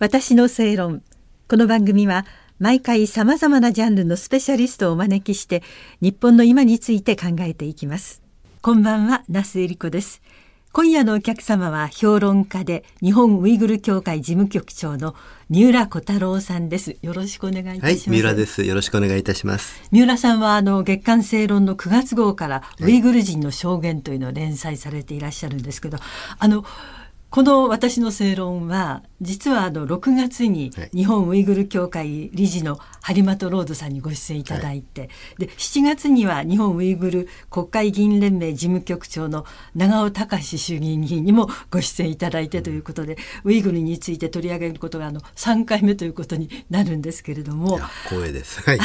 私の正論。この番組は毎回さまざまなジャンルのスペシャリストをお招きして日本の今について考えていきます。こんばんは那須恵理子です。今夜のお客様は評論家で日本ウイグル協会事務局長の三浦小太郎さんです。よろしくお願いいたします、はい、三浦です。よろしくお願いいたします。三浦さんはあの月刊正論の9月号からウイグル人の証言というのを連載されていらっしゃるんですけど、あのこの私の正論は実はあの6月に日本ウイグル協会理事の張本ロードさんにご出演いただいて、はい、で7月には日本ウイグル国会議員連盟事務局長の長尾隆衆議院議員にもご出演いただいてということで、ウイグルについて取り上げることがあの3回目ということになるんですけれども。光栄です。はい、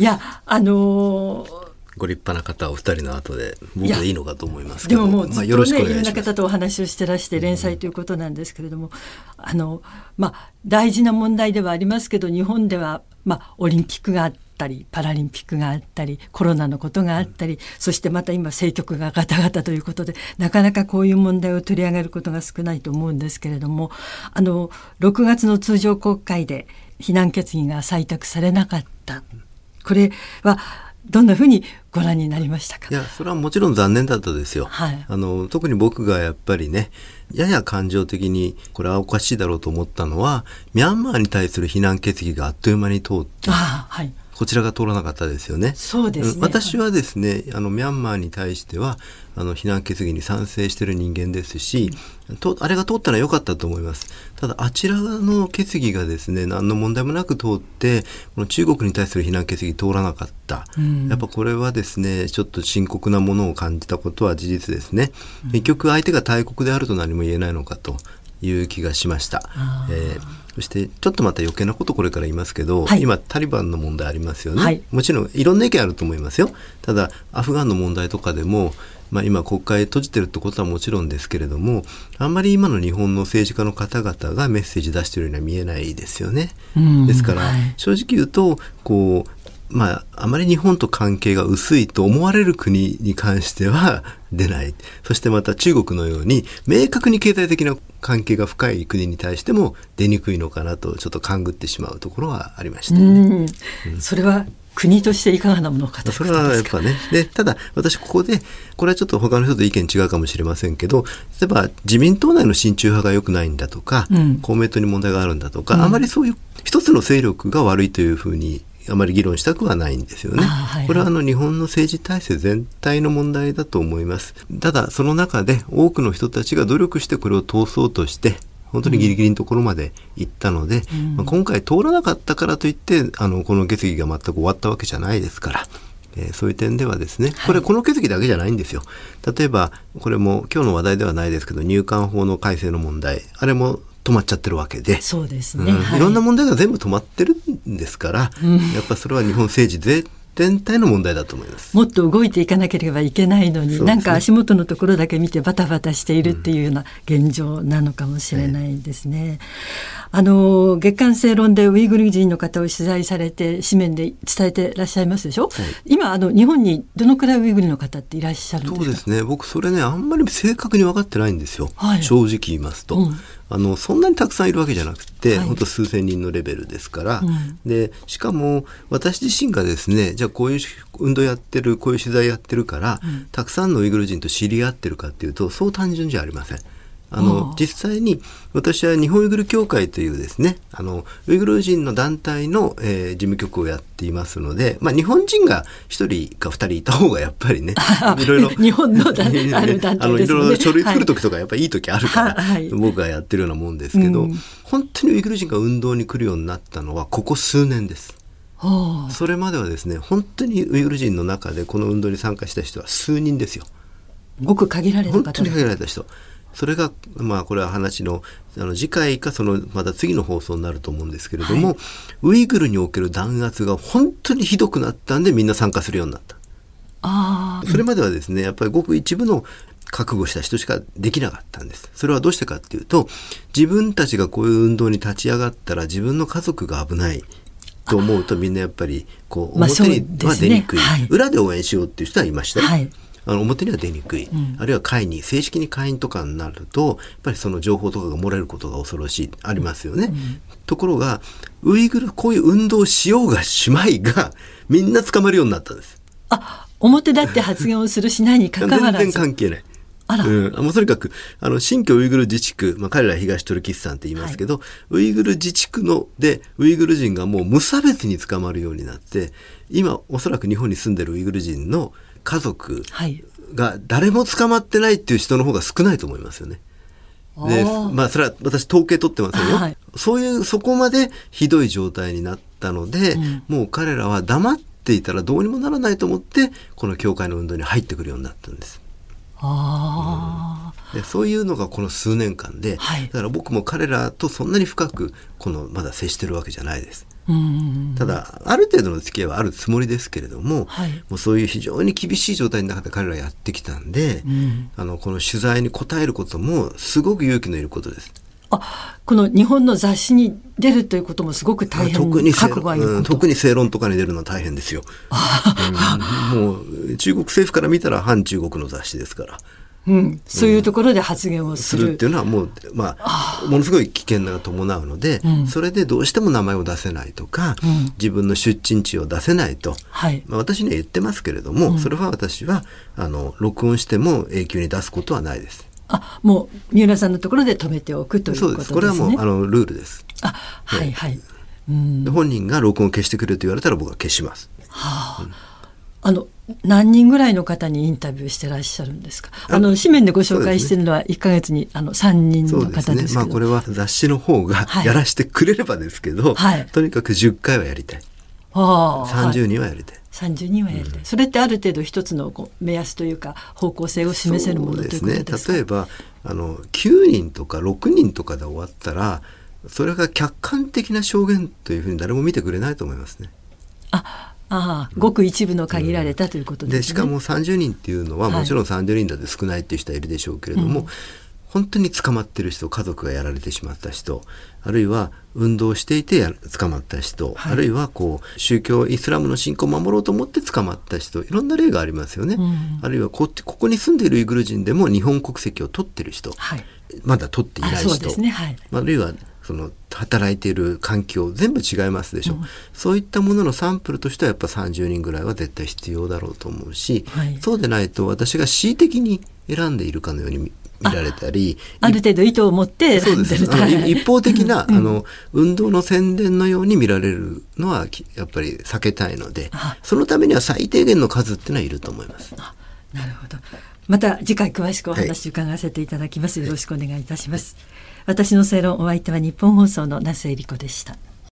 いやあのーご立派な方お二人の後で僕でいいのかと思いますけど。でももうずっとね、まあ、いろんな方とお話をしてらして連載ということなんですけれども、うん、あのまあ大事な問題ではありますけど日本ではまあオリンピックがあったりパラリンピックがあったりコロナのことがあったり、うん、そしてまた今政局がガタガタということでなかなかこういう問題を取り上げることが少ないと思うんですけれどもあの6月の通常国会で非難決議が採択されなかった。これはどんなふうにご覧になりましたか？いやそれはもちろん残念だったですよ、はい、あの特に僕がやっぱりねやや感情的にこれはおかしいだろうと思ったのはミャンマーに対する非難決議があっという間に通ってはい、こちらが通らなかったですよね。そうです、ね、私はですね、あのミャンマーに対してはあの非難決議に賛成している人間ですし、とあれが通ったのは良かったと思います。ただあちらの決議がですね、何の問題もなく通って、この中国に対する非難決議通らなかった。うん、やっぱこれはですね、ちょっと深刻なものを感じたことは事実ですね。結局相手が大国であると何も言えないのかと。いう気がしました。えー、そしてちょっとまた余計なことこれから言いますけど、はい、今タリバンの問題ありますよね、はい、もちろんいろんな意見あると思いますよ。ただアフガンの問題とかでもまあ、今国会閉じてるってことはもちろんですけれどもあんまり今の日本の政治家の方々がメッセージ出してるようには見えないですよね。ですから、はい、正直言うとこうまあ、あまり日本と関係が薄いと思われる国に関しては 出ない。そしてまた中国のように明確に経済的な関係が深い国に対しても出にくいのかなとちょっと勘ぐってしまうところはありました、ね、うん、それは国としていかがなものかとそれはやっぱね。でただ私ここでこれはちょっと他の人と意見違うかもしれませんけど例えば自民党内の親中派が良くないんだとか、うん、公明党に問題があるんだとか、うん、あまりそういう一つの勢力が悪いというふうにあまり議論したくはないんですよね。はいはい、これはあの日本の政治体制全体の問題だと思います。ただその中で多くの人たちが努力してこれを通そうとして本当にギリギリのところまで行ったので、うん、まあ、今回通らなかったからといってあのこの決議が全く終わったわけじゃないですから。えー、そういう点ではですねこれこの決議だけじゃないんですよ。例えばこれも今日の話題ではないですけど入管法の改正の問題あれも止まっちゃってるわけで。そうですね、うん。はい、いろんな問題が全部止まってるんですから、うん、やっぱそれは日本政治全全体の問題だと思います。もっと動いていかなければいけないのに、ね、なんか足元のところだけ見てバタバタしているっていうような現状なのかもしれないですね。うん。あの月刊正論でウイグル人の方を取材されて紙面で伝えてらっしゃいますでしょ、はい、今あの日本にどのくらいウイグルの方っていらっしゃるんですか？そうですね。僕それねあんまり正確に分かってないんですよ、はい、正直言いますと。うんあのそんなにたくさんいるわけじゃなくて、はい、本当数千人のレベルですから、うん、でしかも私自身がですねじゃあこういう運動やってるこういう取材やってるから、うん、たくさんのウイグル人と知り合ってるかっていうとそう単純じゃありません。あの実際に私は日本ウイグル協会というですねあのウイグル人の団体の、えー、事務局をやっていますので、まあ、日本人が1人か2人いた方がやっぱりね いろいろ日本の団 体、あのいろいろ書類作る時とかやっぱりいい時あるから、はい、僕がやってるようなもんですけど、うん、本当にウイグル人が運動に来るようになったのはここ数年です。それまではですね本当にウイグル人の中でこの運動に参加した人は数人ですよ。ごく限られた本当に限られた人。それがまあこれは話のあの次回かそのまた次の放送になると思うんですけれども、はい、ウイグルにおける弾圧が本当にひどくなったんでみんな参加するようになった。あそれまではですねやっぱりごく一部の覚悟した人しかできなかったんです。それはどうしてかっていうと自分たちがこういう運動に立ち上がったら自分の家族が危ないと思うとみんなやっぱりこう表には出にくい、裏で応援しようっていう人はいました、はいあの表には出にくい、ん。あるいは会に正式に会員とかになるとやっぱりその情報とかが漏れることが恐ろしいありますよね。ところがウイグルこういう運動をしようがしまいがみんな捕まるようになったんです。あ表立って発言をするしないにかかわ全然らず関係ない。あら。うん、もうとにかくあの新疆ウイグル自治区、まあ、彼らは東トルキスタンって言いますけど、ウイグル自治区のでウイグル人がもう無差別に捕まるようになって今おそらく日本に住んでるウイグル人の家族はい。が誰も捕まってないっていう人の方が少ないと思いますよね。でまあそれは私統計取ってませんよ、はい。そういうそこまでひどい状態になったので、うん。もう彼らは黙っていたらどうにもならないと思ってこの教会の運動に入ってくるようになったんです。あー。でそういうのがこの数年間で、はい。だから僕も彼らとそんなに深くこのまだ接してるわけじゃないです。うんただある程度の付き合いはあるつもりですけれども、はいもうそういう非常に厳しい状態の中で彼らやってきたんで、うんあのこの取材に答えることもすごく勇気のいることです。あこの日本の雑誌に出るということもすごく大変特に特に正論とかに出るのは大変ですよ。うんもう中国政府から見たら反中国の雑誌ですから。うん、そういうところで発言をする。するっていうのはもう、まあ、ものすごい危険が伴うので、うんそれでどうしても名前を出せないとか、うん自分の出身地を出せないと、はい。まあ、私には言ってますけれども、それは私はあの録音しても永久に出すことはないです。あ、もう三浦さんのところで止めておくという。ことですね。これはもうあのルールです。あ、はいはい。うん。で本人が録音を消してくれと言われたら僕は消します。はあ。あの何人ぐらいの方にインタビューしてらっしゃるんですか？あの紙面でご紹介してるのは一ヶ月にあの三人のそうですね。方ですけど。まあこれは雑誌の方がはいやらしてくれればですけど、はいとにかく10回はやりたい。はあ、30人はやりたい。30人はやりたい、それってある程度一つの目安というか方向性を示せるものということですか？例えばあの9人とか6人とかで終わったらそれが客観的な証言というふうに誰も見てくれないと思いますね。ああごく一部の限られたということですね。でしかも30人っていうのははいもちろん30人だって少ないっていう人はいるでしょうけれども、うん本当に捕まってる人家族がやられてしまった人あるいは運動していてや捕まった人、はいあるいはこう宗教イスラムの信仰を守ろうと思って捕まった人いろんな例がありますよね。うんあるいはこここに住んでいるウイグル人でも日本国籍を取ってる人、はい。まだ取っていないあ人ね。はい。あるいはその働いている環境全部違いますでしょ、そういったもののサンプルとしてはやっぱ30人ぐらいは絶対必要だろうと思うし、はいそうでないと私が恣意的に選んでいるかのように見見られたりある程度意図を持ってそうですあのはいい一方的な、あの運動の宣伝のように見られるのはきやっぱり避けたいのであそのためには最低限の数っていうのはいると思います。なるほど。また次回詳しくお話伺わせていただきます。よろしくお願いいたします。私の正論お相手は日本放送の那須恵理子でした。